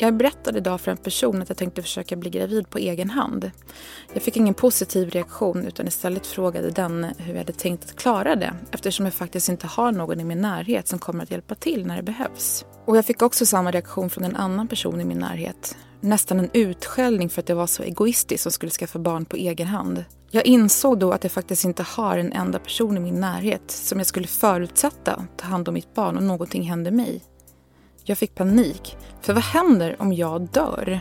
Jag berättade idag för en person att jag tänkte försöka bli gravid på egen hand. Jag fick ingen positiv reaktion utan istället frågade den hur jag hade tänkt att klara det eftersom jag faktiskt inte har någon i min närhet som kommer att hjälpa till när det behövs. Och jag fick också samma reaktion från en annan person i min närhet. Nästan en utskällning för att jag var så egoistisk som skulle skaffa barn på egen hand. Jag insåg då att jag faktiskt inte har en enda person i min närhet som jag skulle förutsätta ta hand om mitt barn om någonting hände mig. Jag fick panik. För vad händer om jag dör?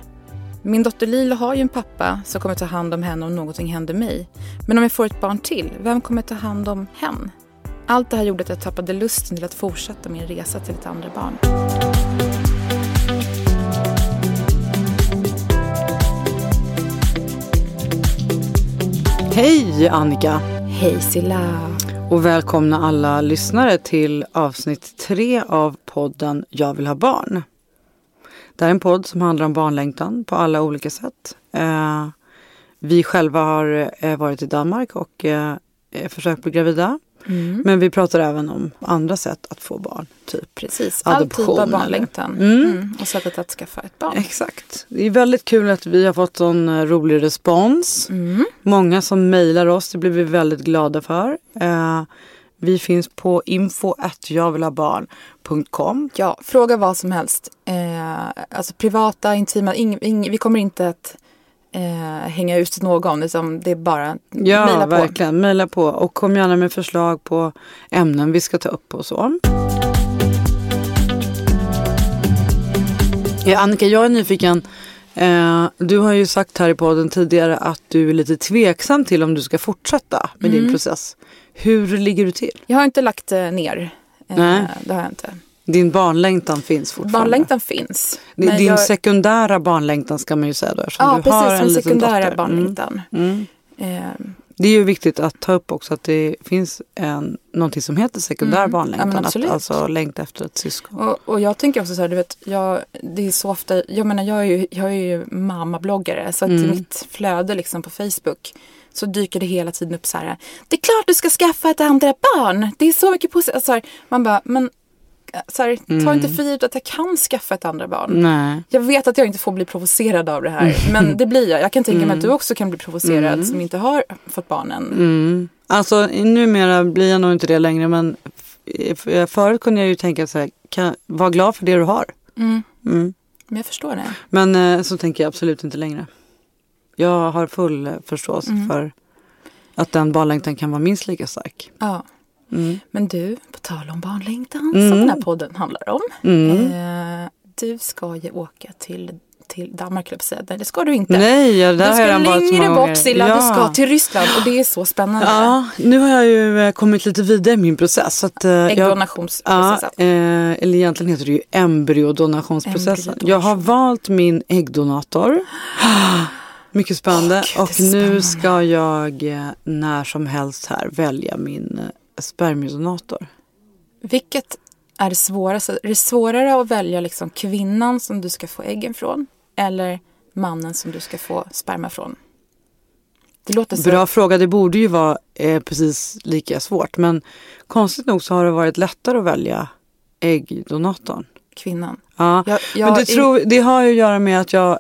Min dotter Lila har ju en pappa som kommer ta hand om henne om någonting händer mig. Men om jag får ett barn till, vem kommer ta hand om hen? Allt det här gjorde att jag tappade lusten till att fortsätta min resa till ett andra barn. Hej Annika! Hej Silla! Och välkomna alla lyssnare till avsnitt tre av podden Jag vill ha barn. Det här är en podd som handlar om barnlängtan på alla olika sätt. Eh, vi själva har eh, varit i Danmark och eh, försökt bli gravida. Men vi pratar även om andra sätt att få barn. Typ Precis, all typ adoption av barnlängtan. Mm. Mm. Och sättet att skaffa ett barn. Exakt. Det är väldigt kul att vi har fått sån eh, rolig respons. Mm. Många som mejlar oss, det blir vi väldigt glada för. Eh, vi finns på info barn.com. Ja, fråga vad som helst. Eh, alltså privata, intima, ing, ing, vi kommer inte att eh, hänga ut någon. Utan det är bara Ja, mejla på. verkligen. Mejla på och kom gärna med förslag på ämnen vi ska ta upp och så. Ja, Annika, jag är nyfiken. Eh, du har ju sagt här i podden tidigare att du är lite tveksam till om du ska fortsätta med Mm. din process. Hur ligger du till? Jag har inte lagt eh, ner. Eh, Nej. Det har jag inte. Din barnlängtan finns fortfarande. Barnlängtan finns. Din, jag- sekundära barnlängtan ska man ju säga då. eftersom Ja, du har precis. en Den liten sekundära dotter. barnlängtan. Mm. Mm. Eh, Det är ju viktigt att ta upp också att det finns en, någonting som heter sekundär Mm. barnlängtan. Ja, att alltså längta efter ett syskon. och, och jag tänker också så här, du vet, jag, det är så ofta, jag menar jag är ju, jag är ju mammabloggare så att Mm. mitt flöde liksom på Facebook så dyker det hela tiden upp så här, det är klart du ska skaffa ett andra barn, det är så mycket positivt. Alltså, man bara, men så här, ta Mm. inte för givet att jag kan skaffa ett andra barn. Nej. Jag vet att jag inte får bli provocerad av det här, men det blir jag. Jag kan tänka mig att du också kan bli provocerad som inte har fått barnen. Mm. Alltså numera blir jag nog inte det längre men f- förut kunde jag ju tänka så här, kan, var glad för det du har. Mm. Mm. Men jag förstår det. Men eh, så tänker jag absolut inte längre. Jag har full eh, förståelse Mm. för att den barnlängtan kan vara minst lika stark. Ja. Mm. Men du, på tal om barnlängtan Mm. som den här podden handlar om. Mm. Eh, du ska ju åka till, till Danmark, jag säga. Det ska du inte. Nej, ja, där du har jag ska varit så längre bort Silla, Ja. du ska till Ryssland och det är så spännande. Ja, nu har jag ju eh, kommit lite vidare i min process. Så att, eh, jag, Äggdonationsprocessen. Ja, eh, eller egentligen heter det ju embryodonationsprocessen. Embryodonation. Jag har valt min äggdonator. Mycket spännande. Åh, Gud, och är nu spännande. ska jag eh, när som helst här välja min eh, spermiodonator. Vilket är det svåraste? Är det svårare att välja liksom kvinnan som du ska få äggen från? Eller mannen som du ska få sperma från? Det låter så. Bra fråga, det borde ju vara eh, precis lika svårt. Men konstigt nog så har det varit lättare att välja äggdonatorn. Kvinnan. Ja. Jag, jag, Men det, tror, det har ju att göra med att jag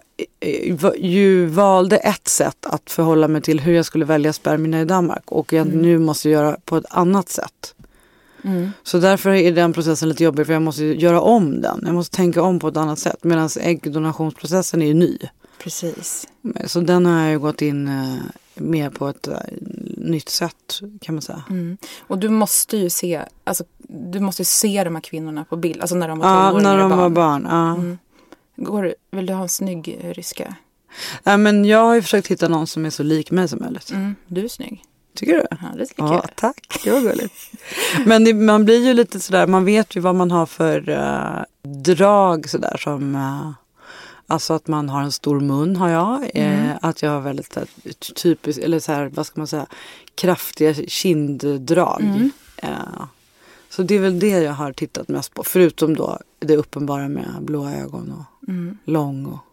ju valde ett sätt att förhålla mig till hur jag skulle välja spermierna i Danmark och jag nu måste göra på ett annat sätt. Mm. Så därför är den processen lite jobbig för jag måste göra om den. Jag måste tänka om på ett annat sätt medan äggdonationsprocessen är ju ny. Precis. Så den har jag ju gått in eh, mer på ett eh, nytt sätt kan man säga. Mm. Och du måste ju se, alltså, du måste se de här kvinnorna på bild, alltså när de var Ja, tonåringar när och de var barn. barn. Ja. Mm. Går, du- vill du ha en snygg eh, ryska? Ja, men jag har ju försökt hitta någon som är så lik mig som möjligt. Mm. Du är snygg. Tycker du? Ja, det tycker Ja, jag. tack. Det var gulligt. Men det, man blir ju lite sådär, man vet ju vad man har för uh, drag sådär som uh, Alltså att man har en stor mun har jag. Eh, att jag har väldigt här, typiskt, eller så här, vad ska man säga, kraftiga kinddrag. Eh, så det är väl det jag har tittat mest på. Förutom då det uppenbara med blåa ögon och lång och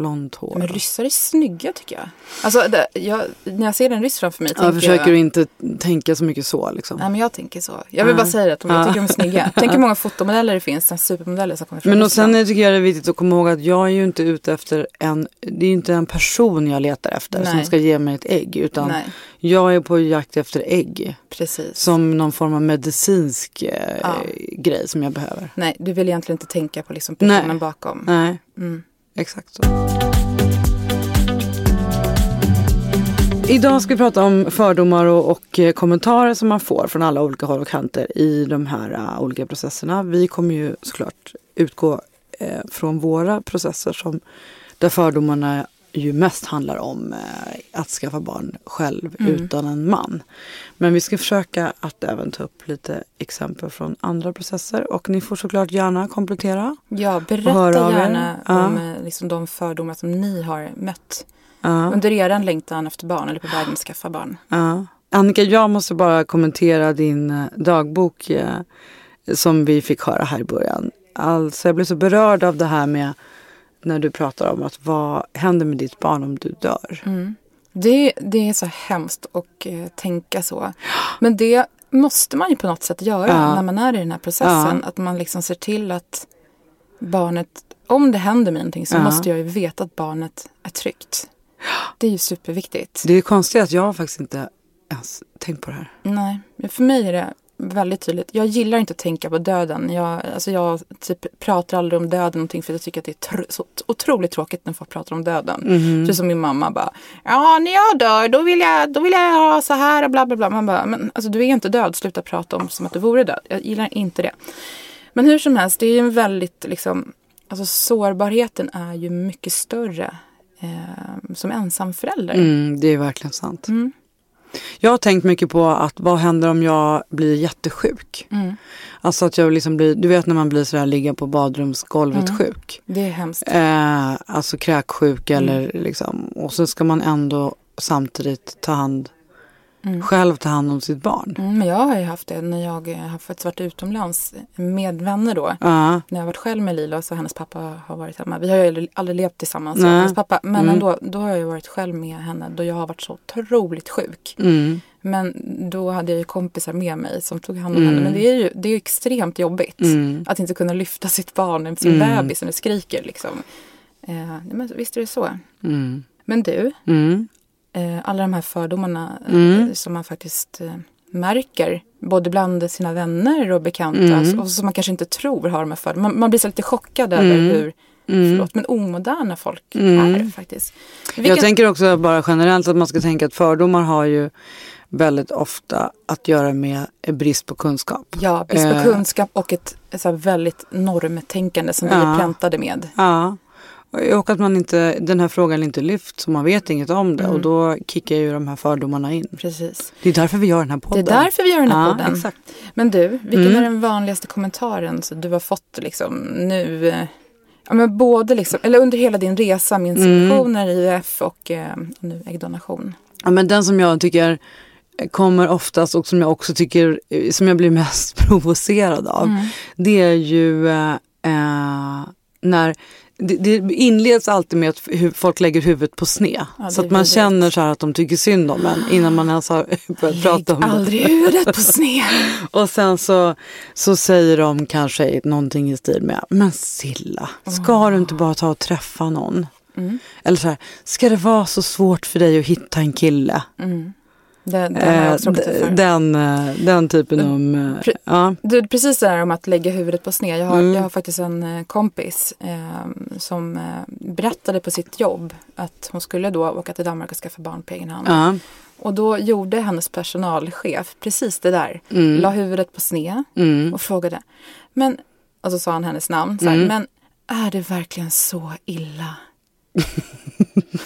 blont hår. Men ryssar är snygga tycker jag. Alltså, det, jag, när jag ser en ryss framför mig jag försöker jag... inte tänka så mycket så liksom. Nej men jag tänker så. Jag vill bara säga att jag tycker de är snygga. Tänk hur många fotomodeller det finns, supermodeller som kommer från Men och sen tycker jag det är viktigt att komma ihåg att jag är ju inte ute efter en, det är ju inte en person jag letar efter som Nej. ska ge mig ett ägg. Utan Nej. jag är på jakt efter ägg. Precis. Som någon form av medicinsk eh, Ja. grej som jag behöver. Nej, du vill egentligen inte tänka på liksom personen Nej. bakom. Nej, Mm exakt så. Idag ska vi prata om fördomar och, och eh, kommentarer som man får från alla olika håll och kanter i de här uh, olika processerna. Vi kommer ju såklart utgå uh, från våra processer som där fördomarna ju mest handlar om eh, att skaffa barn själv utan en man. Men vi ska försöka att även ta upp lite exempel från andra processer och ni får såklart gärna komplettera. Ja, berätta er. gärna om eh, liksom, de fördomar som ni har mött Ja. under er längtan efter barn eller på vägen att skaffa barn. Ja. Annika, jag måste bara kommentera din eh, dagbok som vi fick höra här i början. Alltså, jag blev så berörd av det här med när du pratar om att vad händer med ditt barn om du dör? Det, det är så hemskt att eh, tänka så. Men det måste man ju på något sätt göra Ja. när man är i den här processen. Att man liksom ser till att barnet, om det händer mig någonting så Ja. måste jag ju veta att barnet är tryggt. Det är ju superviktigt. Det är konstigt att jag faktiskt inte ens tänkt på det här. Nej, för mig är det väldigt tydligt. Jag gillar inte att tänka på döden. Jag, alltså jag typ pratar aldrig om döden någonting för jag tycker att det är så otroligt tråkigt när folk pratar om döden. Precis som min mamma bara, ja när jag dör då vill jag, då vill jag ha så här och bla bla bla. Man bara, men alltså du är inte död, sluta prata om som att du vore död. Jag gillar inte det. Men hur som helst, det är ju en väldigt liksom, alltså sårbarheten är ju mycket större eh, som ensamförälder. Mm, det är verkligen sant. Mm. Jag har tänkt mycket på att vad händer om jag blir jättesjuk? Mm. Alltså att jag liksom blir, du vet när man blir sådär ligga på badrumsgolvet Mm. sjuk. Det är hemskt. Eh, alltså kräksjuk Mm. eller liksom. Och så ska man ändå samtidigt ta hand, Mm. själv ta hand om sitt barn. Mm, men jag har ju haft det när jag har faktiskt varit utomlands med vänner då. Ja, När jag varit själv med Lila så hennes pappa har varit hemma. Vi har ju aldrig- levt tillsammans, och hennes pappa. Men Mm. ändå, då har jag varit själv med henne då jag har varit så otroligt sjuk. mm, Men då hade jag ju kompisar med mig som tog hand om henne. Men det är ju det är ju extremt jobbigt. mm. Att inte kunna lyfta sitt barn, sin bebis som det skriker liksom. Eh, men visst är det så. Mm. Men du, Mm. Eh, alla de här fördomarna eh, Mm. som man faktiskt eh, märker både bland sina vänner och bekanta Mm. och som man kanske inte tror har de här fördomarna. Man, man blir så lite chockad över Mm. hur Mm. förlåt, men omoderna folk Mm. är faktiskt. Jag Vilken- tänker också bara generellt att man ska tänka att fördomar har ju väldigt ofta att göra med brist på kunskap. Ja, brist på Eh. kunskap och ett, ett väldigt normtänkande som vi Ja. är präntade med. Ja. Och att man inte, den här frågan inte lyft så man vet inget om det och då kickar ju de här fördomarna in. Precis. Det är därför vi gör den här Det podden. är därför vi gör den här ja, podden. Exakt. Men du, vilken Mm. är den vanligaste kommentaren som du har fått liksom nu? eh, Ja, men både liksom, eller under hela din resa med Mm. inseminationer, IVF och eh, nu äggdonation. Ja, men den som jag tycker kommer oftast och som jag också tycker som jag blir mest provocerad av. Mm. Det är ju eh, eh, när det, det inleds alltid med att folk lägger huvudet på sned. Ja, så att man känner så här att de tycker synd om en innan man ens har börjat prata om Lägg det. aldrig huvudet på sned. Och sen så, så säger de kanske någonting i stil med Men Silla, ska du inte bara ta och träffa någon? Mm. Eller så här, ska det vara så svårt för dig att hitta en kille? Mm. Den, den Eh, den, eh, den typen om... eh, Pre- Ja. Du, precis det där om att lägga huvudet på sned. Jag har, Mm. jag har faktiskt en eh, kompis eh, som berättade på sitt jobb att hon skulle då åka till Danmark och skaffa barn på egen hand. Ja. Och då gjorde hennes personalchef precis det där. Mm. La huvudet på sned Mm. och frågade. Men, och så sa han hennes namn. Så här, Mm. Men är det verkligen så illa?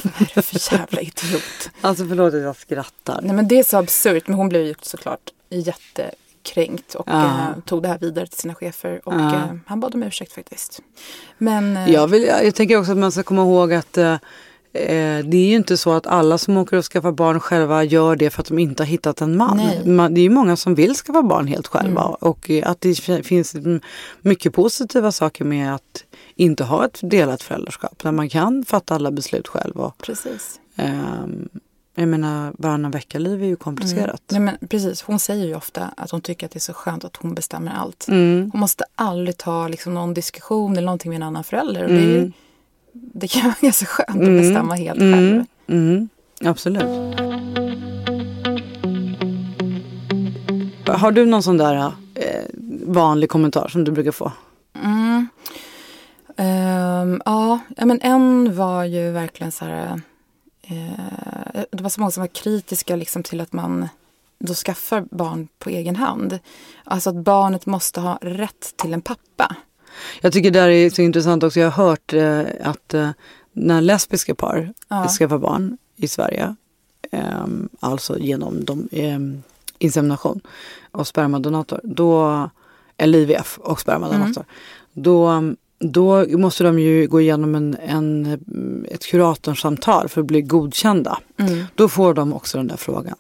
Vad är det för jävla idiot? Alltså förlåt att jag skrattar. Nej men det är så absurt. Men hon blev ju såklart jättekränkt och Ja. eh, tog det här vidare till sina chefer. Och Ja. eh, han bad om ursäkt faktiskt. Men eh, Jag, vill, jag tänker också att man ska komma ihåg att eh, eh, det är ju inte så att alla som åker och skaffar barn själva gör det för att de inte har hittat en man. Nej. det är ju många som vill skaffa barn helt själva och eh, att det finns mm, mycket positiva saker med att inte ha ett delat föräldraskap där man kan fatta alla beslut själv. Och, precis. ehm, jag menar varannan vecka-liv är ju komplicerat. Nej, men precis. Hon säger ju ofta att hon tycker att det är så skönt att hon bestämmer allt. Mm. Hon måste aldrig ta liksom, någon diskussion eller någonting med en annan förälder. Och det, är, Mm. det kan vara ganska skönt att bestämma helt själv. Mm, mm, absolut. Har du någon sån där eh, vanlig kommentar som du brukar få? Mm. Ehm, ja, men en var ju verkligen så här... Eh, det var så många som var kritiska liksom till att man då skaffar barn på egen hand. Alltså att barnet måste ha rätt till en pappa. Jag tycker det är så intressant också. Jag har hört eh, att eh, när lesbiska par Ja. skaffar barn i Sverige, eh, alltså genom de, eh, insemination och spermadonator, då, eller IVF och spermadonator, då, då måste de ju gå igenom en, en, ett kuratorsamtal för att bli godkända. Då får de också den där frågan.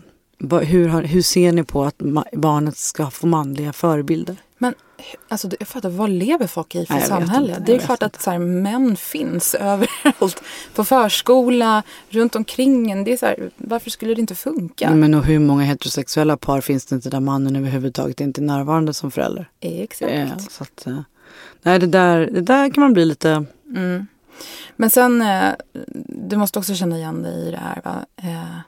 Hur, har, hur ser ni på att barnet ska få manliga förebilder? Men alltså, jag fattar, vad lever folk i för Nej, samhälle? inte, det är klart inte. att så här, män finns överallt. På förskola, runt omkring en. Det är så här, varför skulle det inte funka? Men och hur många heterosexuella par finns det inte där mannen överhuvudtaget inte är närvarande som förälder? Exakt. Eh, så att, eh, nej, det där, det där kan man bli lite... Men sen, eh, du måste också känna igen dig i det här. Va? Eh,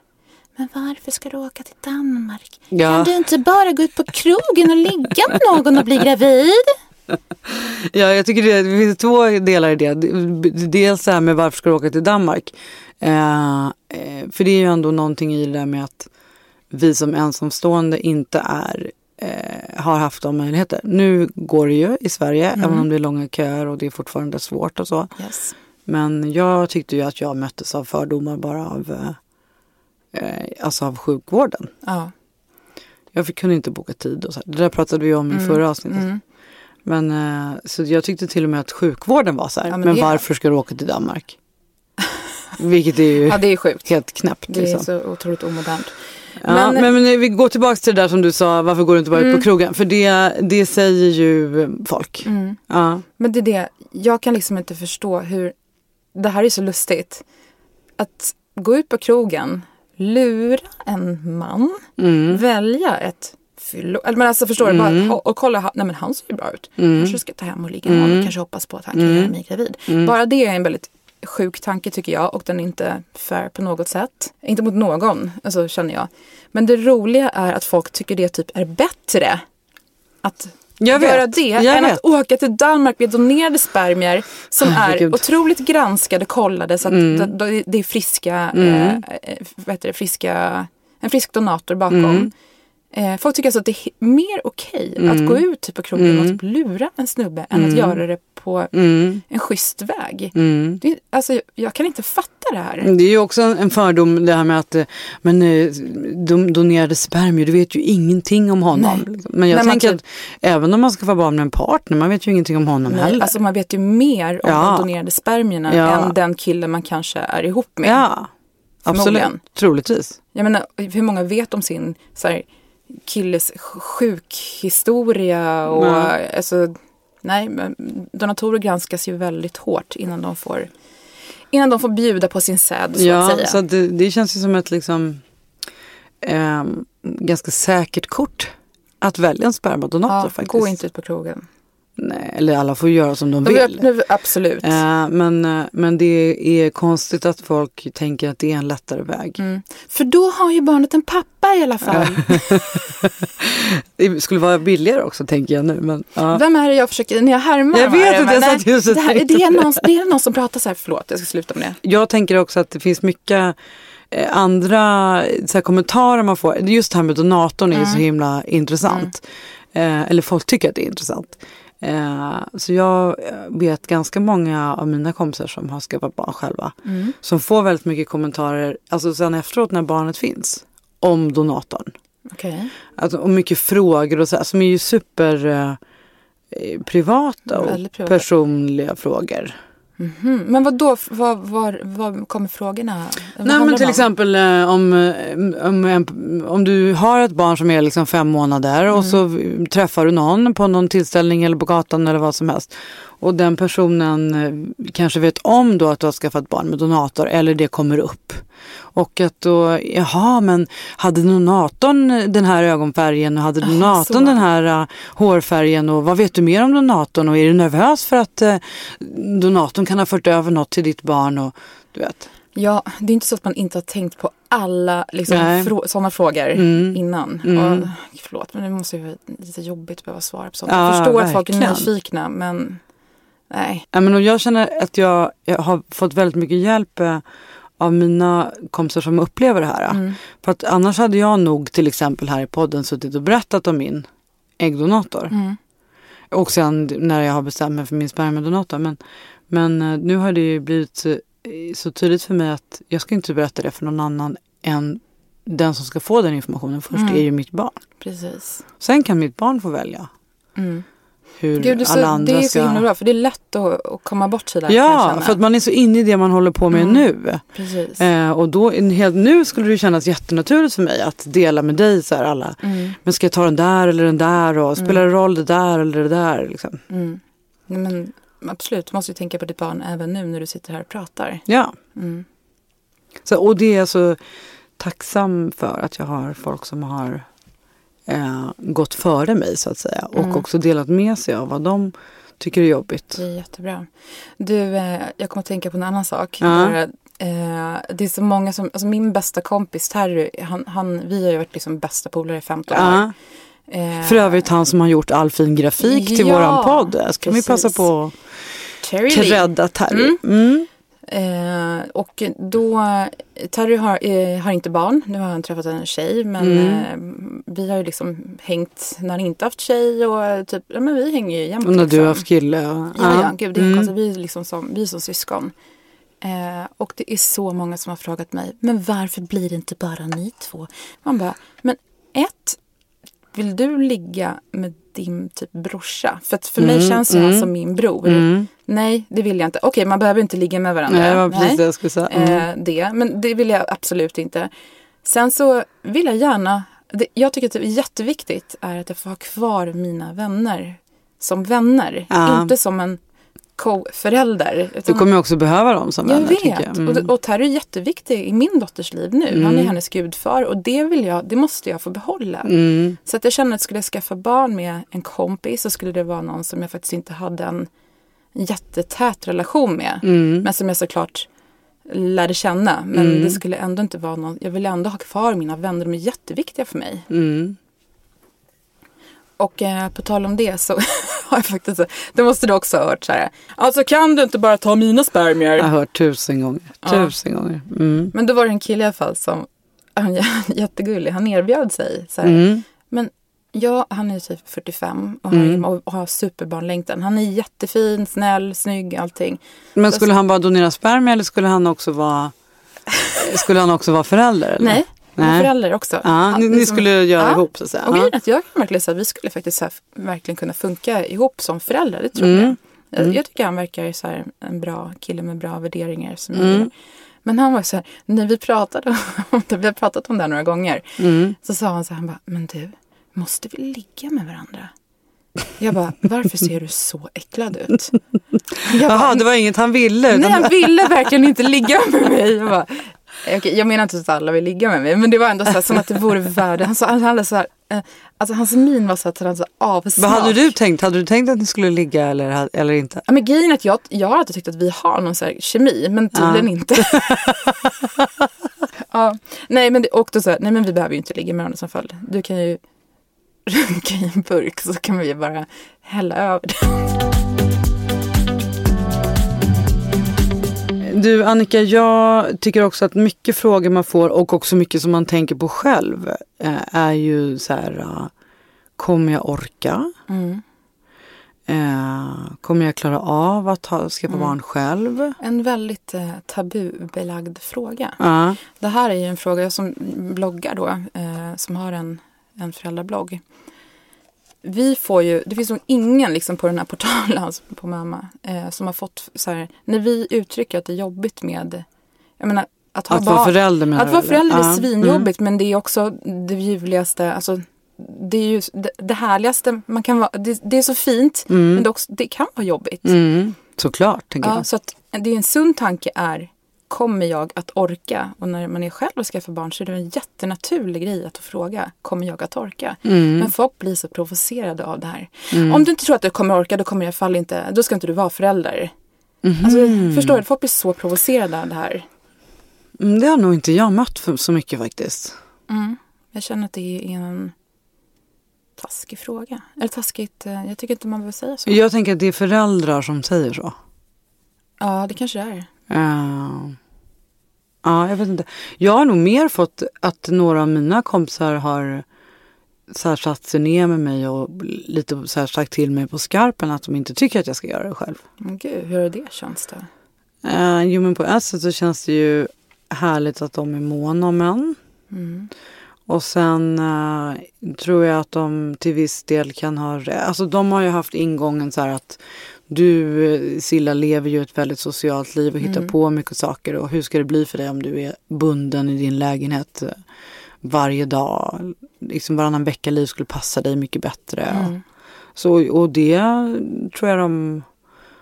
men varför ska du åka till Danmark? Ja. Kan du inte bara gå ut på krogen och ligga med någon och bli gravid? Ja, jag tycker det, det finns två delar i det. Dels det här med varför ska du åka till Danmark? Eh, eh, för det är ju ändå någonting i det där med att vi som ensamstående inte är eh, har haft de möjligheter. Nu går det ju i Sverige, även om det är långa köer och det är fortfarande svårt och så. Yes. Men jag tyckte ju att jag möttes av fördomar bara av, eh, eh, alltså av sjukvården. Ja. Jag fick, kunde inte boka tid och så. Det där pratade vi om i förra avsnittet. Mm. Men eh, så jag tyckte till och med att sjukvården var så här. Ja, men men varför ska du åka till Danmark? Vilket är ju ja, det är sjukt. helt knäppt. Det är liksom. så otroligt omodernt. Ja, Men- men, men, vi går tillbaka till det där som du sa, varför går du inte bara ut på krogen? För det, det säger ju folk. Ja. Men det är det, jag kan liksom inte förstå hur, det här är så lustigt. Att gå ut på krogen, lura en man, välja ett fyllo, eller men alltså förstår du, bara, ha- och kolla, nej men han ser ju bra ut. Kanske ska ta hem och ligga med honom, kanske hoppas på att han kan göra mig gravid. Bara det är en väldigt sjuk tanke tycker jag och den är inte fair på något sätt. Inte mot någon, alltså, känner jag. Men det roliga är att folk tycker det typ är bättre att Jag vet, göra det jag än vet. att åka till Danmark med donerade spermier som. Mm. är otroligt granskade, kollade så att det, det- det är friska, eh, eh, vad heter det, friska, en frisk donator bakom. Mm. Eh, folk tycker alltså att det är mer okej att gå ut typ på krogen Mm. och typ lura en snubbe än att göra det på en schysst väg. Mm. Det, alltså, jag, kan inte fatta det här. Det är ju också en fördom det här med att eh, men, eh, de donerade spermier, du vet ju ingenting om honom. Nej. liksom. Men jag Nej, tänker kan- att även om man ska få barn med en partner, man vet ju ingenting om honom Nej, heller. alltså man vet ju mer om Ja. de donerade spermierna Ja. än den killen man kanske är ihop med. ja, absolut. Troligtvis. Jag menar, hur många vet om sin så här, killes sj- sjukhistoria? Och, Nej. alltså, nej, donatorer granskas ju väldigt hårt innan de får, innan de får bjuda på sin säd så ja, att säga. så det, det känns ju som ett liksom, ehm, ganska säkert kort att välja en spermadonator ja, faktiskt. gå inte ut på krogen. Nej, eller alla får göra som de De vill. öppna, absolut. Eh, men, eh, men det är konstigt att folk tänker att det är en lättare väg. Mm. För då har ju barnet en pappa i alla fall. Det skulle vara billigare också tänker jag nu. Men, ja. Vem är det jag försöker, när jag härmar Jag vet inte, jag satt just och det, här, tänkte det, är någon, det är någon som pratar så här, förlåt jag ska sluta med det. Jag tänker också att det finns mycket eh, andra så här, kommentarer man får. Just det här med donatorn är ju så himla intressant. Eh, eller folk tycker att det är intressant. Eh, så jag vet ganska många av mina kompisar som har skaffat barn själva. Mm. Som får väldigt mycket kommentarer, alltså sen efteråt när barnet finns, om donatorn. Okej. Alltså, och mycket frågor och så här, som är ju super eh, privata och privata. personliga frågor. Mhm. Men vad då? Vad, var, vad kommer frågorna? Vad Nej men till om? exempel eh, om, eh, om, en- om du har ett barn som är liksom fem månader och så Mm. träffar du någon på någon tillställning eller på gatan eller vad som helst. Och den personen eh, kanske vet om då att du har skaffat barn med donator eller det kommer upp. Och att då, jaha men hade donatorn den här ögonfärgen och hade donatorn den här eh, hårfärgen och vad vet du mer om donatorn och är du nervös för att uh, donatorn kan ha fört över något till ditt barn och du vet. Ja, det är inte så att man inte har tänkt på alla liksom, frå- sådana frågor Mm. innan. Mm. Och, förlåt, men det måste ju vara lite jobbigt att behöva svara på sånt. Ja, jag förstår att folk är verkligen. nyfikna, men nej. Ja, men jag känner att jag, jag har fått väldigt mycket hjälp eh, av mina kompisar som upplever det här. Mm. För att annars hade jag nog till exempel här i podden suttit och berättat om min äggdonator. Mm. Och sen när jag har bestämt mig för min spermadonator. Men, men eh, nu har det ju blivit så, så tydligt för mig att jag ska inte berätta det för någon annan än den som ska få den informationen först Mm. är ju mitt barn. Precis. Sen kan mitt barn få välja Mm. Hur Gud, så, alla andra det är så ska... himla bra, för det är lätt att, att komma bort kan jag Ja, för att man är så inne i det man håller på med Mm. nu. Precis. Eh, och då, helt nu skulle det kännas jättenaturligt för mig att dela med dig så här alla. Mm. Men ska jag ta den där eller den där och spelar det roll det där eller det där? Liksom. Mm. Nej, Men absolut, du måste ju tänka på ditt barn även nu när du sitter här och pratar. Ja, Mm. så, och det är jag så tacksam för att jag har folk som har eh, gått före mig så att säga. Och Mm. också delat med sig av vad de tycker är jobbigt. Det är jättebra. Du, eh, jag kommer att tänka på en annan sak. Ja. Eh, det är så många som, alltså min bästa kompis Terry, han, han, vi har ju varit liksom bästa polare i 15 år. Ja. Eh, För övrigt han som har gjort all fin grafik till Ja, våran podd. Ska vi precis. passa på att credda Terry. Mm. Mm. Eh, och då, Terry har, eh, har inte barn, nu har han träffat en tjej men Mm. eh, vi har ju liksom hängt när han inte haft tjej och typ, ja men vi hänger ju jämt. Och när du liksom. har haft kille. Ja, ja, gud det är Mm. konstigt. Vi är liksom som, vi är som syskon. Eh, och det är så många som har frågat mig, men varför blir det inte bara ni två? Man bara, men ett, vill du ligga med din typ brorsa? För att för mig Mm, känns ju han mm. som min bror. Mm. Nej, det vill jag inte. Okej, man behöver inte ligga med varandra. Nej, det var precis det jag skulle säga. Mm. Eh, det, men det vill jag absolut inte. Sen så vill jag gärna, det, jag tycker att det är jätteviktigt är att jag får ha kvar mina vänner som vänner. Ja. Inte som en co-förälder. Du kommer också behöva dem som jag vänner. vet. Jag. Mm. Och, och Terry är jätteviktig i min dotters liv nu. Han är hennes gudfar och det, vill jag, det måste jag få behålla. Mm. Så att jag känner att skulle jag skaffa barn med en kompis så skulle det vara någon som jag faktiskt inte hade en jättetät relation med. Mm. Men som jag såklart lärde känna. Men Mm. det skulle ändå inte vara någon, jag vill ändå ha kvar mina vänner, de är jätteviktiga för mig. Och eh, på tal om det så har jag faktiskt, det måste du också ha hört så här. Alltså kan du inte bara ta mina spermier? Jag har hört tusen gånger. Ja. Tusen gånger. Mm. Men då var det en kille i alla fall som, han är jättegullig, han erbjöd sig. Så här, Mm. Men ja, han är typ 45 och, Mm. och har superbarnlängtan. Han är jättefin, snäll, snygg, allting. Men skulle han bara donera spermier eller skulle han också vara, skulle han också vara förälder? Eller? Nej, Nej. förälder också. Ja, ni, ni liksom- skulle göra Ja. ihop så att säga. Och grejen att jag kan verkligen säga att vi skulle faktiskt här, verkligen kunna funka ihop som föräldrar. Det tror Mm. jag. Jag, Mm. jag tycker han verkar så här, en bra kille med bra värderingar. Som Mm. Men han var så här, när vi pratade om det, vi har pratat om det här några gånger. Mm. Så sa han så här, han bara, men du, måste vi ligga med varandra? Jag bara, varför ser du så äcklad ut? Jag Jaha, bara, det var inget han ville. Nej, han ville verkligen inte ligga med mig. Jag, bara, okej, jag menar inte att alla vill ligga med mig, men det var ändå så här, som att det vore värde. Han, sa, han hade så här, eh, alltså hans min var så att han hade så avsmak. Vad hade du tänkt? Hade du tänkt att ni skulle ligga eller, eller inte? Ja, men grejen är att jag, jag har alltid tyckt att vi har någon så här kemi, men tydligen Ja. inte. ja, nej, men det, och då så här, nej men vi behöver ju inte ligga med varandra som följd. Du kan ju runka i en burk så kan vi bara hälla över det. Du Annika, jag tycker också att mycket frågor man får och också mycket som man tänker på själv eh, är ju så här, eh, kommer jag orka? Mm. Eh, kommer jag klara av att ha, skaffa Mm. barn själv? En väldigt eh, tabubelagd fråga. Ja. Det här är ju en fråga, jag som bloggar då, eh, som har en, en föräldrablogg. Vi får ju, det finns nog ingen liksom på den här portalen, alltså på mamma, eh, som har fått så här, när vi uttrycker att det är jobbigt med, jag menar att ha Att barn. vara förälder menar Att vara förälder är Ja. svinjobbigt men det är också det ljuvligaste, alltså det är ju det, det härligaste man kan vara, det, det är så fint men det, också, det kan vara jobbigt. Mm. Såklart, tänker Ja, jag. så att det är en sund tanke är, kommer jag att orka? Och när man är själv och skaffar barn så är det en jättenaturlig grej att fråga, kommer jag att orka? Mm. Men folk blir så provocerade av det här. Om du inte tror att du kommer orka, då kommer jag fall inte, då ska inte du vara förälder. Mhm. Alltså, förstår du? Folk blir så provocerade av det här. Mm, det har nog inte jag mött för så mycket faktiskt. Jag känner att det är en taskig fråga. Eller taskigt, eh, jag tycker inte man behöver säga så. Jag tänker att det är föräldrar som säger så. Ja, det kanske det är. Eh, ja, jag vet inte. Jag har nog mer fått att några av mina kompisar har så här satt sig ner med mig och lite så här sagt till mig på skarpen att de inte tycker att jag ska göra det själv. Men gud, hur är det känns det? Uh, jo men på ett sätt så känns det ju härligt att de är måna om en. Mm. Och sen eh, tror jag att de till viss del kan ha Alltså de har ju haft ingången så här att du eh, Silla lever ju ett väldigt socialt liv och hittar på mycket saker och hur ska det bli för dig om du är bunden i din lägenhet eh, varje dag. Liksom varannan vecka liv skulle passa dig mycket bättre. Mm. Så, och det tror jag de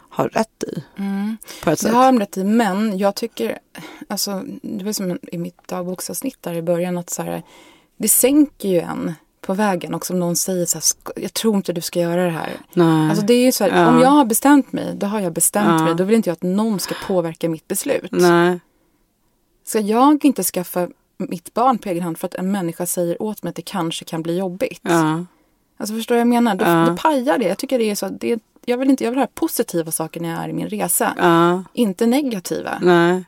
har rätt i Mm. på ett Det sätt. har de rätt i, men jag tycker, alltså, det var som i mitt dagboksavsnitt där i början att så här, det sänker ju en på vägen också om någon säger så här, "Ska- jag tror inte du ska göra det här. Nej. Alltså det är ju så här, Ja. om jag har bestämt mig, då har jag bestämt Ja. mig. Då vill inte jag att någon ska påverka mitt beslut. Nej. Ska jag inte skaffa mitt barn på egen hand för att en människa säger åt mig att det kanske kan bli jobbigt? Ja. Alltså förstår du vad jag menar? Då, Ja. då pajar det. Jag tycker det är så, det, jag vill inte, jag vill ha positiva saker när jag är i min resa. Inte negativa. Nej.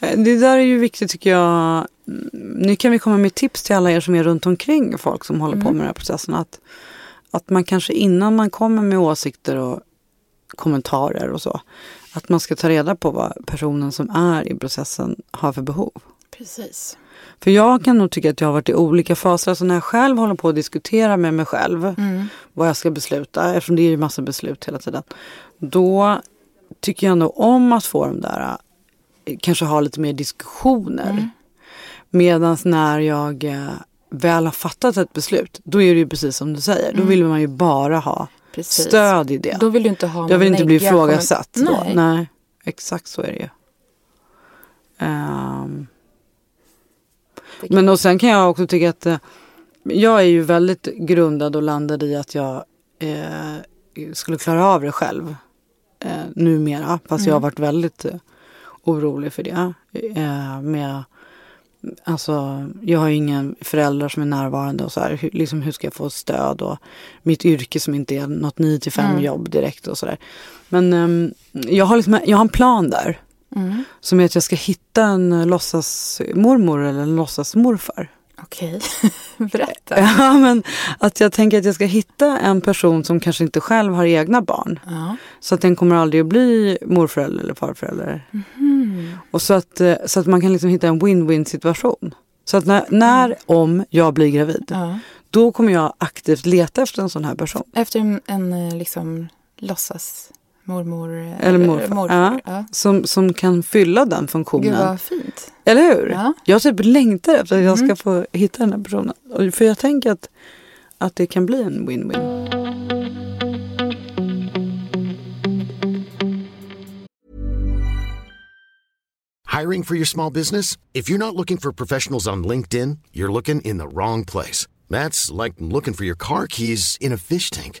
Eh, Det där är ju viktigt tycker jag. Mm, Nu kan vi komma med tips till alla er som är runt omkring folk som håller på med den här processen. Att, att man kanske innan man kommer med åsikter och kommentarer och så. Att man ska ta reda på vad personen som är i processen har för behov. Precis. För jag kan nog tycka att jag har varit i olika faser. Alltså när jag själv håller på att diskutera med mig själv Mm. vad jag ska besluta, eftersom det är ju massa beslut hela tiden. Då tycker jag ändå om att få de där, eh, kanske ha lite mer diskussioner. Mm. Medan när jag eh, väl har fattat ett beslut, då är det ju precis som du säger. Då vill man ju bara ha Mm. Precis. stöd i det. Då vill du inte ha jag vill inte bli ifrågasatt Nej. Nej, exakt så är det ju. Det kan- men och sen kan jag också tycka att eh, jag är ju väldigt grundad och landad i att jag eh, skulle klara av det själv eh, numera. Fast jag har varit väldigt eh, orolig för det. Eh, med, alltså, jag har ju ingen föräldrar som är närvarande och så här. Hur, liksom, hur ska jag få stöd och mitt yrke som inte är något 9 till 5 jobb direkt och sådär. Men ehm, jag, har liksom, jag har en plan där. Mm. Som är att jag ska hitta en låtsasmormor eller en låtsasmorfar. Okej, berätta. Ja, men att jag tänker att jag ska hitta en person som kanske inte själv har egna barn. Ja. Så att den kommer aldrig att bli morförälder eller farförälder. Och så att, eh, så att man kan liksom hitta en win-win situation. Så att när, när, om jag blir gravid, Ja. då kommer jag aktivt leta efter en sån här person. Efter en, en eh, liksom låtsas mormor. eh, Eller morfar. Ja. Ja. Som, som kan fylla den Gud funktionen. vad fint. Eller hur? Ja. Jag typ längtar efter att jag ska få hitta den här personen. För jag tänker att, att det kan bli en win-win. Hiring for your small business? If you're not looking for professionals on LinkedIn, you're looking in the wrong place. That's like looking for your car keys in a fish tank.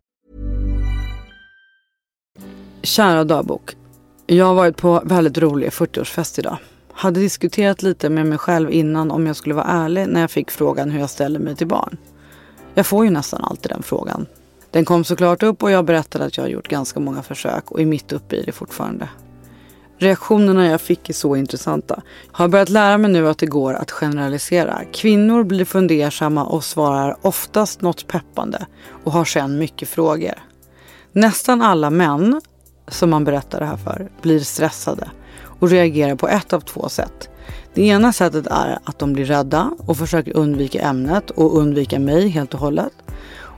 Kära dagbok. Jag har varit på väldigt rolig 40-årsfest idag. Hade diskuterat lite med mig själv innan om jag skulle vara ärlig när jag fick frågan hur jag ställer mig till barn. Jag får ju nästan alltid den frågan. Den kom såklart upp och jag berättade att jag har gjort ganska många försök och är mitt uppe i det fortfarande. Reaktionerna jag fick är så intressanta. Jag har börjat lära mig nu att det går att generalisera. Kvinnor blir fundersamma och svarar oftast något peppande och har sedan mycket frågor. Nästan alla män som man berättar det här för blir stressade och reagerar på ett av två sätt. Det ena sättet är att de blir rädda och försöker undvika ämnet och undvika mig helt och hållet.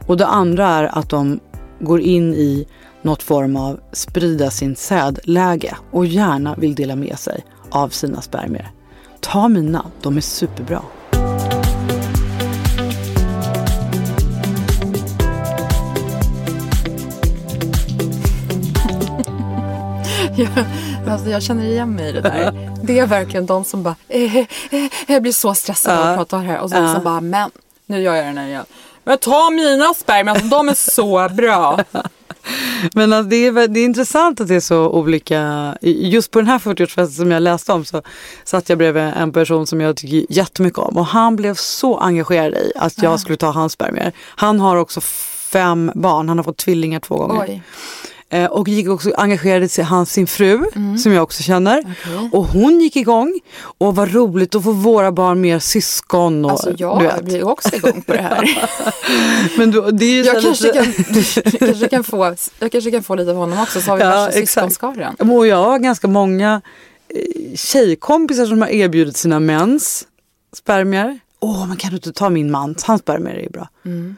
Och det andra är att de går in i något form av sprida sin sädläge och gärna vill dela med sig av sina spermier. Ta mina, de är superbra. Jag, alltså jag känner igen mig i det där. Det är verkligen de som bara, eh, eh, eh, jag blir så stressad av att prata här. Och så som bara, men nu gör jag det när jag men ta mina spermier, alltså, de är så bra. Men alltså, det, är, det är intressant att det är så olika. Just på den här 40-årsfesten som jag läste om så satt jag bredvid en person som jag tycker jättemycket om och han blev så engagerad i att jag skulle ta hans spermier. Han har också fem barn, han har fått tvillingar två gånger. Oj. Eh, Och gick också engagerade sig hans sin fru som jag också känner. Okej. Och hon gick igång och vad roligt att få våra barn mer syskon. Och, Alltså jag vet. blir också igång på det här. Men då, det är Jag kanske, lite- kan, jag, kanske kan få, jag kanske kan få lite av honom också så har vi Ja, syskonskaran. Och jag har ganska många eh, tjejkompisar som har erbjudit sina mäns spermier. Åh, men kan du inte ta min mans? Hans spermier är ju bra. Mm.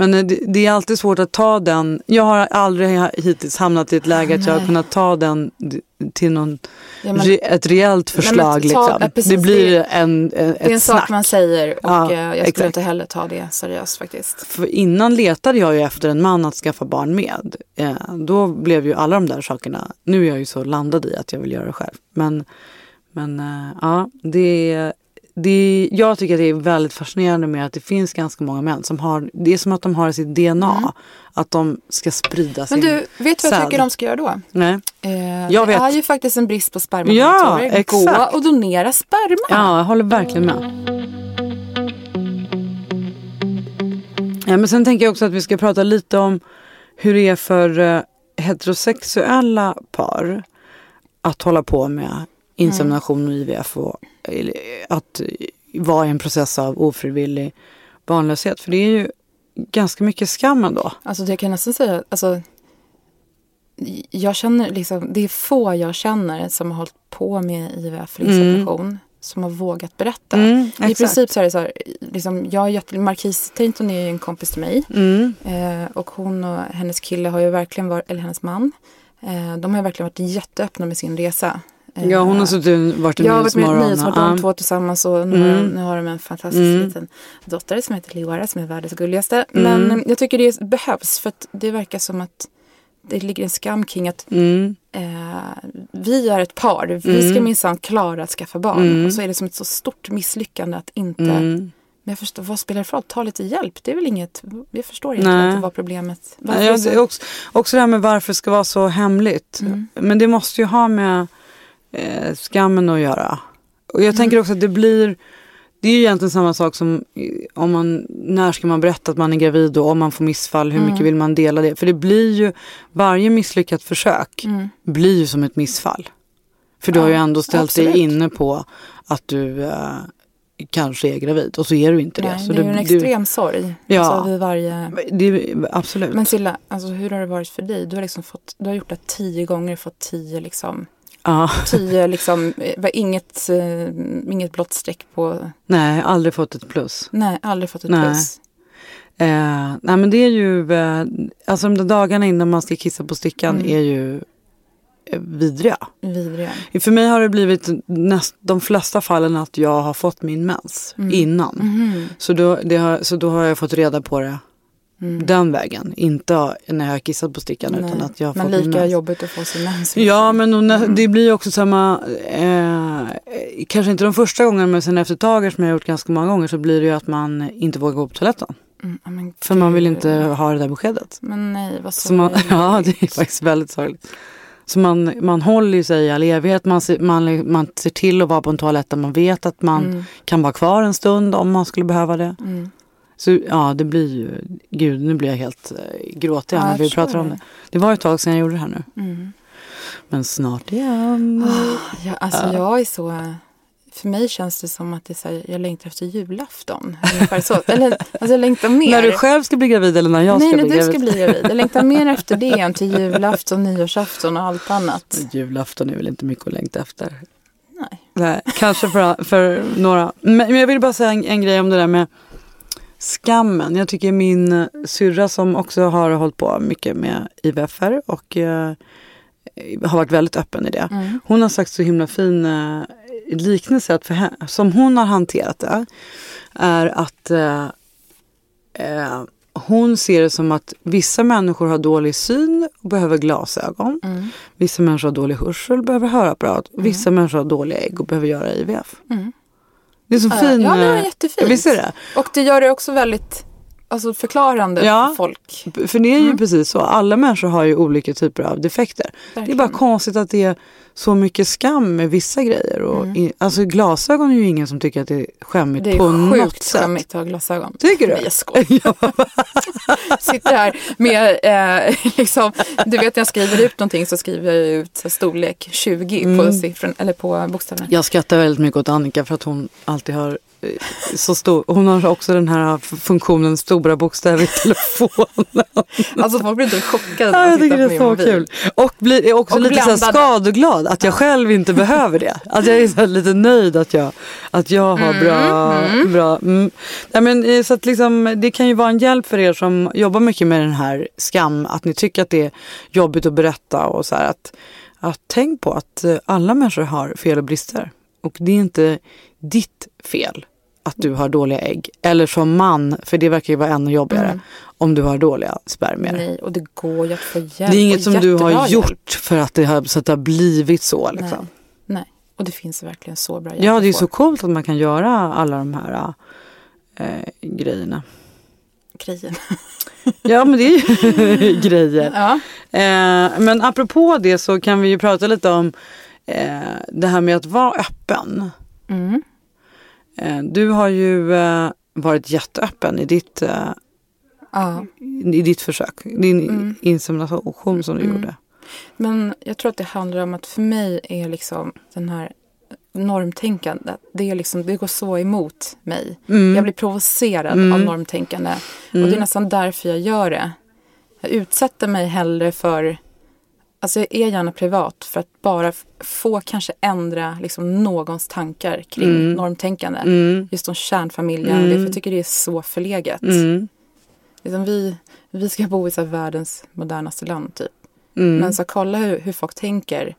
Men eh, det, det är alltid svårt att ta den. Jag har aldrig hittills hamnat i ett läge att jag har Nej. kunnat ta den till någon, Ja, men- ett men förslag. ta- liksom. ja, precis, det blir det- en, en, Det är en ett sak snack. man säger och Ja, eh, jag skulle exakt. inte heller ta det seriöst faktiskt. För innan letade jag ju efter en man att skaffa barn med. Eh, då blev ju alla de där sakerna, nu är jag ju så landad i att jag vill göra det själv. Men, men eh, ja, det, det, jag tycker att det är väldigt fascinerande med att det finns ganska många män som har, det är som att de har i sitt DNA att de ska sprida Mm. Men sin du, vet du vad jag tycker de ska göra då? Nej. Eh, Jag det vet. är ju faktiskt en brist på Ja, spermadonatorer. Gå exakt. och donera sperma. Ja, jag håller verkligen med. Ja, men sen tänker jag också att vi ska prata lite om hur det är för eh, heterosexuella par att hålla på med insemination och IVF och att vara i en process av ofrivillig barnlöshet. För det är ju ganska mycket skam ändå. Alltså det jag kan nästan säga, alltså jag känner liksom, det är få jag känner som har hållit på med IVF eller insemination som har vågat berätta. Mm, I princip så är det så här, liksom, jag är Marquis Tainton är ju en kompis till mig Mm. eh, och hon och hennes kille har ju verkligen varit, eller hennes man, eh, de har ju verkligen varit jätteöppna med sin resa. Eh, Ja, hon har suttit, varit i jag har varit med i Nyhetsmorgon. De två tillsammans och nu, har, Mm. nu har de en fantastisk Mm. liten dotter som heter Leora som är världens gulligaste. Mm. Men jag tycker det behövs för att det verkar som att det ligger en skam kring att Mm. eh, vi är ett par, vi ska minsann klara att skaffa barn. Mm. Och så är det som ett så stort misslyckande att inte Mm. Men jag förstår, vad spelar det för roll? Ta lite hjälp. Det är väl inget, jag förstår Nej. inte vad problemet varför det är också, också det här med varför det ska vara så hemligt. Mm. Men det måste ju ha med eh, skammen att göra. Och jag Mm. tänker också att det blir, det är ju egentligen samma sak som eh, om man, när ska man berätta att man är gravid och om man får missfall, hur Mm. mycket vill man dela det? För det blir ju, varje misslyckat försök Mm. blir ju som ett missfall. För du har ju Ja, ändå ställt absolut. dig inne på att du eh, kanske är gravid och så är du inte det. Nej, Så det är ju en extrem sorg. Ja. Alltså vid varje... det, absolut. Men Silla, alltså hur har det varit för dig? Du har, liksom fått, du har gjort det tio gånger, fått tio liksom, ja. tio liksom, eh, var inget, eh, inget blått streck på, Nej, aldrig fått ett plus. nej, aldrig fått ett Nej. plus. Eh, nej men det är ju, eh, alltså de där dagarna innan man ska kissa på stickan Mm. är ju eh, vidriga. Vidriga. För mig har det blivit näst, de flesta fallen att jag har fått min mens Mm. innan. Mhm. Så, då, har, så då har jag fått reda på det Mm. den vägen. Inte när jag har kissat på stickan utan att jag har Men fått lika jobbigt att få sin mens. Ja men och Mm. det blir också samma, eh, kanske inte de första gångerna men sen efter ett tag som jag har gjort ganska många gånger så blir det ju att man inte vågar gå på toaletten. Mm, men För man vill inte ha det där beskedet. Men nej, vad sorgligt. ja det är faktiskt väldigt sorgligt. Så man, man håller sig i all evighet, man, ser- man, man ser till att vara på en toalett där man vet att man Mm. kan vara kvar en stund om man skulle behöva det. Mm. Så ja, det blir ju, gud nu blir jag helt eh, gråtig Ja, när jag vi pratar om det. det. Var ett tag sedan jag gjorde det här nu. Mm. Men snart igen. Ja, alltså jag är så... För mig känns det som att det så här, jag längtar efter julafton. Så. Eller, alltså jag längtar mer. När du själv ska bli gravid eller när jag Nej, ska när bli du gravid? ska bli gravid. Jag längtar mer efter det än till julafton, nyårsafton och allt annat. Julafton är väl inte mycket att längta efter. Nej. Nej, kanske för, för några. Men, men jag vill bara säga en, en grej om det där med skammen. Jag tycker min syrra som också har hållit på mycket med IVFR och eh, har varit väldigt öppen i det. Mm. Hon har sagt så himla fin eh, liknelse att för henne, som hon har hanterat det är att eh, eh, hon ser det som att vissa människor har dålig syn och behöver glasögon. Mm. Vissa människor har dålig hörsel och behöver hörapparat. Och vissa människor har dåliga ägg och behöver göra IVF. Mm. Det är så Ja, fin... ja, det var eh, jättefint. Visst är det? Och det gör det också väldigt alltså, förklarande Ja. för folk. För det är ju Mm. precis så. Alla människor har ju olika typer av defekter. Det är Verkligen. bara konstigt att det är så mycket skam med vissa grejer. Och i, alltså glasögon är ju ingen som tycker att det är skämmigt Mm. Det på är något sjukt sätt. skämmigt att ha glasögon. Tycker du? Jag skojar. Sitter här med, eh, liksom, du vet när jag skriver ut någonting så skriver jag ut storlek 20 Mm. på, siffran, eller på bokstäverna. Jag skrattar väldigt mycket åt Annika för att hon alltid har eh, så stor, hon har också den här funktionen stora bokstäver i telefonen. Alltså folk blir inte chockade när Ja, de jag tittar på det är min mobil. Och blir är också Och lite så här blandade. Skadeglad att jag själv inte behöver det. Att jag är lite nöjd att jag, att jag har bra... bra mm. ja, men, eh, så att liksom, det kan ju vara en hjälp för er som jobbar mycket med den här skam. Att ni tycker att det är jobbigt att berätta och så här. Att, att tänk på att eh, alla människor har fel och brister. Och det är inte ditt fel att du har dåliga ägg. Eller som man, för det verkar ju vara ännu jobbigare. Om du har dåliga spermier. Nej, och det går ju att få hjälp. Det är inget som du har gjort hjälp. för att det har, så att det har blivit så. Liksom. Nej, och det finns verkligen så bra hjälp Ja, det är så coolt att man kan göra alla de här äh, grejerna. Grejen. Ja, men det är ju grejer. Ja. Eh, men apropå det så kan vi ju prata lite om eh, det här med att vara öppen. Mm. Eh, du har ju eh, varit jätteöppen i ditt, eh, ja. i ditt försök. Din Mm. insemination som du Mm. gjorde. Men jag tror att det handlar om att för mig är liksom den här normtänkandet, det, är liksom, det går så emot mig. Mm. Jag blir provocerad Mm. av normtänkande. Och det är nästan därför jag gör det. Jag utsätter mig hellre för, alltså jag är gärna privat för att bara få kanske ändra liksom någons tankar kring Mm. normtänkande. Mm. Just om kärnfamiljen, och det, för jag tycker det är så förlegat. Mm. Liksom vi, vi ska bo i så världens modernaste land typ. Mm. Men så kolla hur, hur folk tänker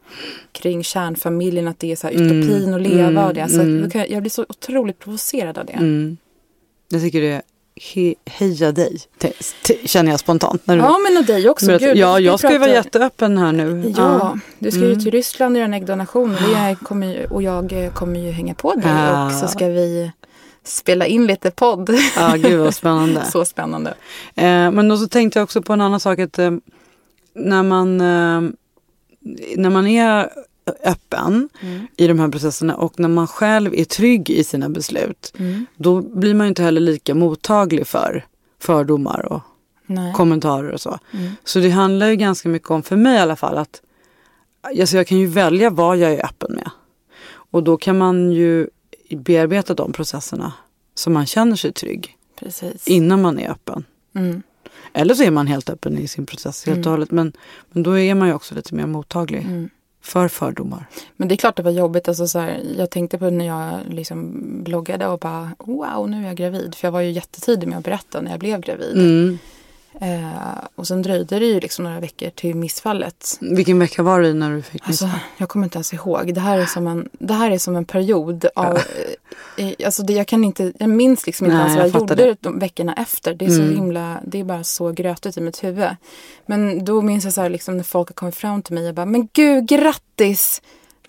kring kärnfamiljen, att det är så här utopin att leva och det. Så mm. då kan jag, blir så otroligt provocerad av det. Mm. Jag tycker det he, heja dig, känner jag spontant. När du Ja, men och dig också. berättar. Gud, ja, jag ska ju vara jätteöppen här nu. Ja, du ska ju Mm. till Ryssland och göra en äggdonation. och och jag eh, kommer ju hänga på dig. Ja. Och så ska vi spela in lite podd. Ja, gud vad spännande. så spännande. Eh, men då så tänkte jag också på en annan sak. Att, eh, när, man, eh, när man är öppen Mm. i de här processerna och när man själv är trygg i sina beslut. Mm. Då blir man ju inte heller lika mottaglig för fördomar och Nej. kommentarer och så. Mm. Så det handlar ju ganska mycket om, för mig i alla fall, att alltså jag kan ju välja vad jag är öppen med. Och då kan man ju bearbeta de processerna så man känner sig trygg Precis. innan man är öppen. Mm. Eller så är man helt öppen i sin process helt och hållet. Men, men då är man ju också lite mer mottaglig. Mm. För fördomar. Men det är klart det var jobbigt. Alltså så här, jag tänkte på när jag liksom bloggade och bara wow, nu är jag gravid. För jag var ju jättetidig med att berätta när jag blev gravid. Mm. Eh, och sen dröjde det ju liksom några veckor till missfallet. Vilken vecka var det när du fick Alltså, missfall? jag kommer inte ens ihåg. Det här är som en, det här är som en period av... Eh, alltså det, jag, kan inte, jag minns liksom inte Nej, ens vad jag jag, gjorde de veckorna efter. Det är så Mm. himla, det är bara så grötigt i mitt huvud. Men då minns jag så här liksom när folk har kommit fram till mig och bara, men gud grattis!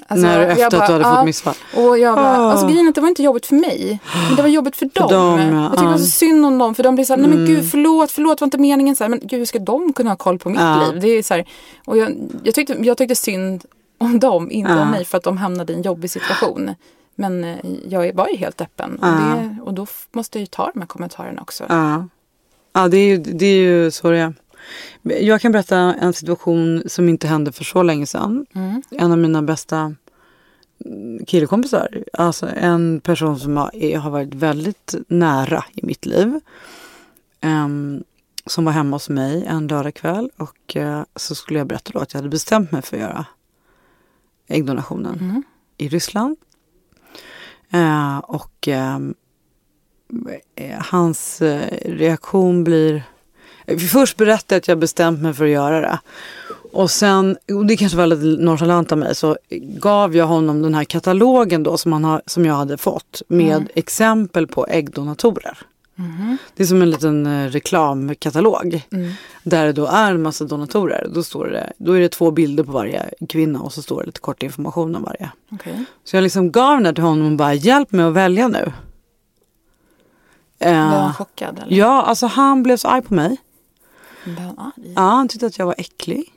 Alltså, när efter att du hade ja. fått missfall? Och jag bara, Ah. alltså grejen att det var inte jobbigt för mig. Men det var jobbigt för dem. dem, ja. jag tycker det var så Ah. synd om dem. För de blir så här, nej men gud förlåt, förlåt, var inte meningen. Så här, men gud hur ska de kunna ha koll på mitt Ja. liv? Det är så här, och jag, jag, tyckte, jag tyckte synd om dem, inte om mig. För att de hamnade i en jobbig situation. Men eh, jag var ju helt öppen. Och, det, och då måste jag ju ta de här kommentarerna också. Ja, ja det, är ju, det är ju så det är. Jag kan berätta en situation som inte hände för så länge sedan. Mm. En av mina bästa mm, killkompisar, alltså en person som har, varit väldigt nära i mitt liv. Ehm, som var hemma hos mig en lördagkväll och eh, så skulle jag berätta då att jag hade bestämt mig för att göra äggdonationen Mm. i Ryssland. Eh, och eh, hans reaktion blir... Först berättade jag att jag bestämt mig för att göra det. Och sen, och det kanske var lite nonchalant av mig, så gav jag honom den här katalogen då som, han har, som jag hade fått med exempel på äggdonatorer. Det är som en liten eh, reklamkatalog. Där det då är en massa donatorer. Då, står det, då är det två bilder på varje kvinna och så står det lite kort information om varje. Okej. Så jag liksom gav den till honom och bara hjälp mig att välja nu. Eh, han chockad? Eller? ja, alltså han blev så arg på mig. Blev han arg? Ja, han tyckte att jag var äcklig.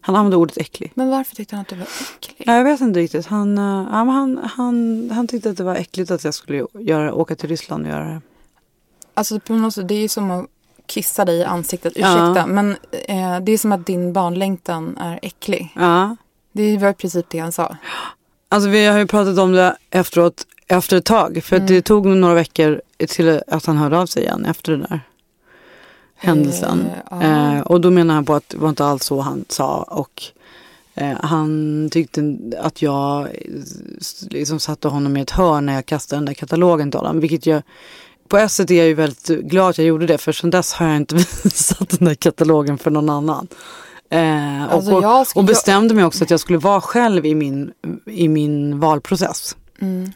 Han använde ordet äcklig. Men varför tyckte han att du var äcklig? Ja, jag vet inte riktigt. Han, eh, ja, men han, han, han tyckte att det var äckligt att jag skulle göra, åka till Ryssland och göra det. Alltså på något sätt, det är ju som att kissa dig i ansiktet. Ja. Ursäkta, men eh, det är som att din barnlängtan är äcklig. Ja. Det var i princip det han sa. Alltså vi har ju pratat om det efteråt, efter ett tag. För att det tog några veckor till att han hörde av sig igen efter den där händelsen. Eh. Eh, och då menar han på att det var inte alls så han sa. Och eh, han tyckte att jag liksom satte honom i ett hörn när jag kastade den där katalogen till honom. Vilket jag, på ett sätt är jag ju väldigt glad att jag gjorde det. För sedan dess har jag inte visat den där katalogen för någon annan. Eh, Alltså, och, ska- och bestämde mig också att jag skulle vara själv i min, i min valprocess.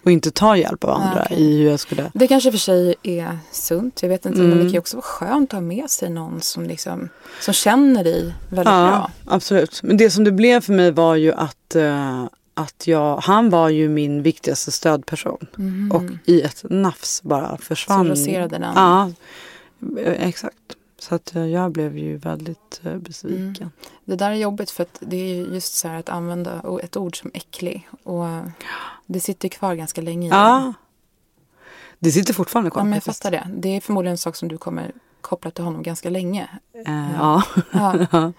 Och inte ta hjälp av andra Ah, okej. i hur jag skulle... Det kanske för sig är sunt, jag vet inte. Men Mm. det kan ju också vara skönt att ha med sig någon som, liksom, som känner dig väldigt Ja, bra. absolut. Men det som det blev för mig var ju att, eh, att jag, han var ju min viktigaste stödperson. Och i ett nafs bara försvann. Så raserade den. Ja, eh, exakt. Så att eh, jag blev ju väldigt eh, besviken. Det där är jobbigt för att det är ju just så här att använda ett ord som äcklig. Och det sitter kvar ganska länge i. Ja. Det sitter fortfarande kvar. Ja, men jag fattar det. Det är förmodligen en sak som du kommer koppla till honom ganska länge. Eh, ja. Ja.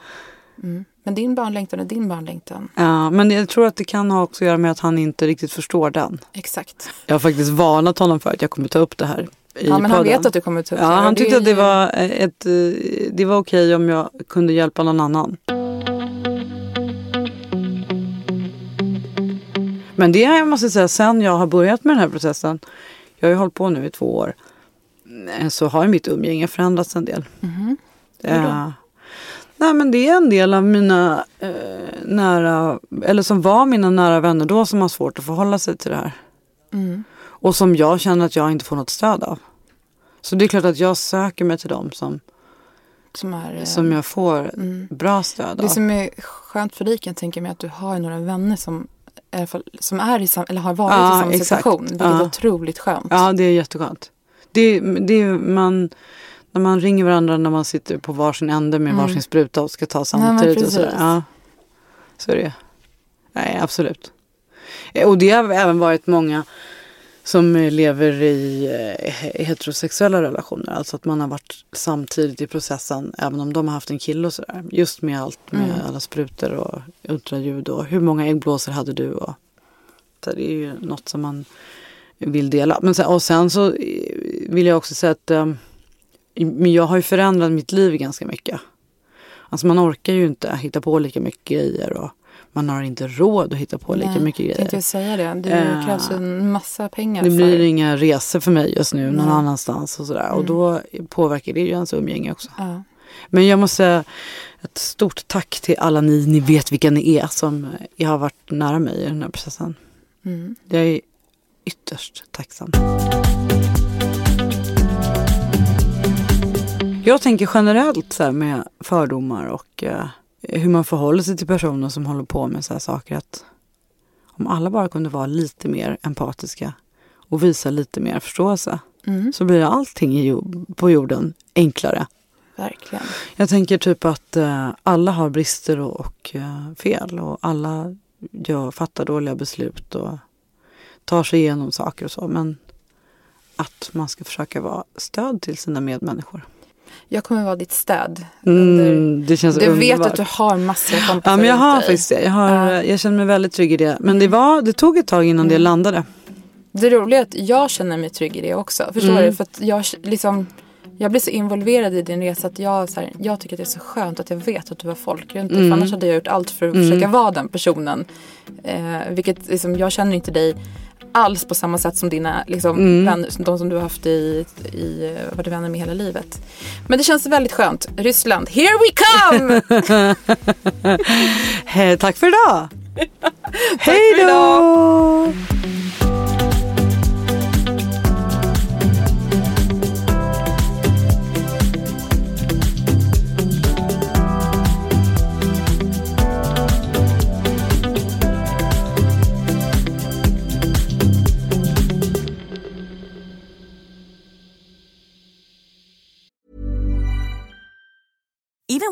Mm. Men din barnlängtan är din barnlängtan. ja, men jag tror att det kan ha också att göra med att han inte riktigt förstår den. Exakt. Jag har faktiskt varnat honom för att jag kommer ta upp det här i Ja, men han podden. vet att du kommer ta upp Ja, det. han tyckte att det var, eh, ett, det var okej om jag kunde hjälpa någon annan. Men det jag måste säga, sen jag har börjat med den här processen, jag har ju hållit på nu i två år, eh, så har mitt umgänge förändrats en del. Mhm. Eh, nej men det är en del av mina eh, nära, eller som var mina nära vänner då som har svårt att förhålla sig till det här. Mm. Och som jag känner att jag inte får något stöd av. Så det är klart att jag söker mig till dem som, Som är, eh, som jag får bra stöd Det av. som är skönt för dig kan jag tänka mig att du har några vänner som, i alla fall, som är i sam, eller har varit Ja, i samma exakt. situation. Vilket Ja. är otroligt skönt. Ja, det är jätteskönt. Det, det är man, när man ringer varandra när man sitter på varsin ände med varsin spruta och ska ta samtidigt. och precis. sådär. Ja, så är det. Nej, absolut. Eh, Och det har även varit många som lever i eh, heterosexuella relationer. Alltså att man har varit samtidigt i processen även om de har haft en kille och sådär. Just med allt med alla sprutor och ultraljud och hur många äggblåsor hade du? Och, så det är ju något som man vill dela. Men sen, och sen så eh, vill jag också säga att eh, men jag har ju förändrat mitt liv ganska mycket. Alltså man orkar ju inte hitta på lika mycket grejer och man har inte råd att hitta på lika Nej, mycket Tänkte grejer. jag säga det. Det Eh, krävs en massa pengar Det blir för... inga resor för mig just nu någon annanstans och sådär. Och då påverkar det ju ens umgänge också. Ja. Men jag måste säga ett stort tack till alla ni, ni vet vilka ni är som jag har varit nära mig i den här processen. Mm. Jag är ytterst tacksam. Jag tänker generellt så här med fördomar och eh, hur man förhåller sig till personer som håller på med så här saker. Att om alla bara kunde vara lite mer empatiska och visa lite mer förståelse Mm. så blir allting på jorden enklare. Verkligen. Jag tänker typ att eh, alla har brister och, och eh, fel och alla gör, fattar dåliga beslut och tar sig igenom saker och så. Men att man ska försöka vara stöd till sina medmänniskor. Jag kommer vara ditt stöd. Mm, det känns Du vet underbart. att du har massor av kompisar Ja, men jag har faktiskt det. Jag, har, Ja. jag känner mig väldigt trygg i det. Men det, var, det tog ett tag innan det landade. Det roliga är att jag känner mig trygg i det också. Förstår Mm. du? För att jag liksom jag blir så involverad i din resa att jag, så här, jag tycker att det är så skönt att jag vet att du har folk runt dig. Mm. För annars hade jag gjort allt för att försöka vara den personen. Eh, vilket liksom, jag känner inte dig alls på samma sätt som dina liksom, Mm. vänner, de som du har haft i, i eh, varit vänner med hela livet. Men det känns väldigt skönt. Ryssland, here we come! Hej, tack för idag! Hej då!